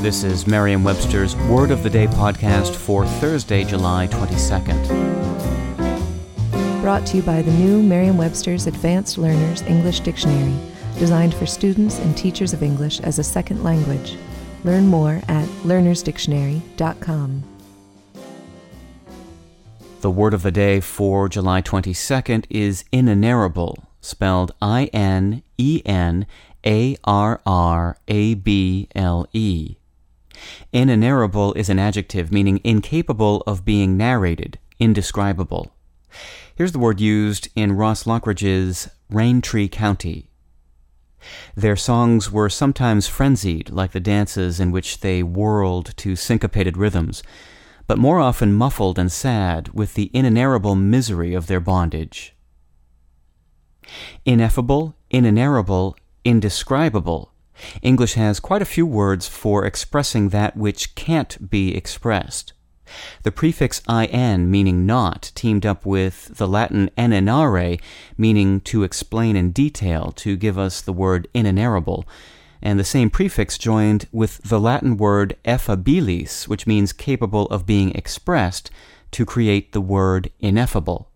This is Merriam Webster's Word of the Day podcast for Thursday, July 22nd. Brought to you by the new Merriam Webster's Advanced Learners English Dictionary, designed for students and teachers of English as a second language. Learn more at learnersdictionary.com. The word of the day for July 22nd is inenarrable, spelled I N E N A R R A B L E. Inenarrable is an adjective meaning incapable of being narrated, indescribable. Here's the word used in Ross Lockridge's Raintree County. Their songs were sometimes frenzied, like the dances in which they whirled to syncopated rhythms, but more often muffled and sad with the inenarrable misery of their bondage. Ineffable, inenarrable, indescribable English has quite a few words for expressing that which can't be expressed. The prefix in, meaning not, teamed up with the Latin enarrare, meaning to explain in detail, to give us the word inenarrable, and the same prefix joined with the Latin word effabilis, which means capable of being expressed, to create the word ineffable.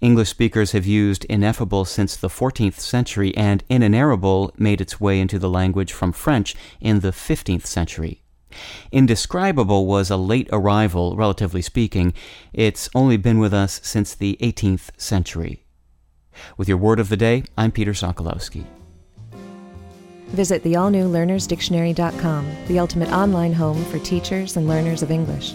English speakers have used ineffable since the 14th century, and inenarrable made its way into the language from French in the 15th century. Indescribable was a late arrival, relatively speaking. It's only been with us since the 18th century. With your word of the day, I'm Peter Sokolowski. Visit the all new learnersdictionary.com, the ultimate online home for teachers and learners of English.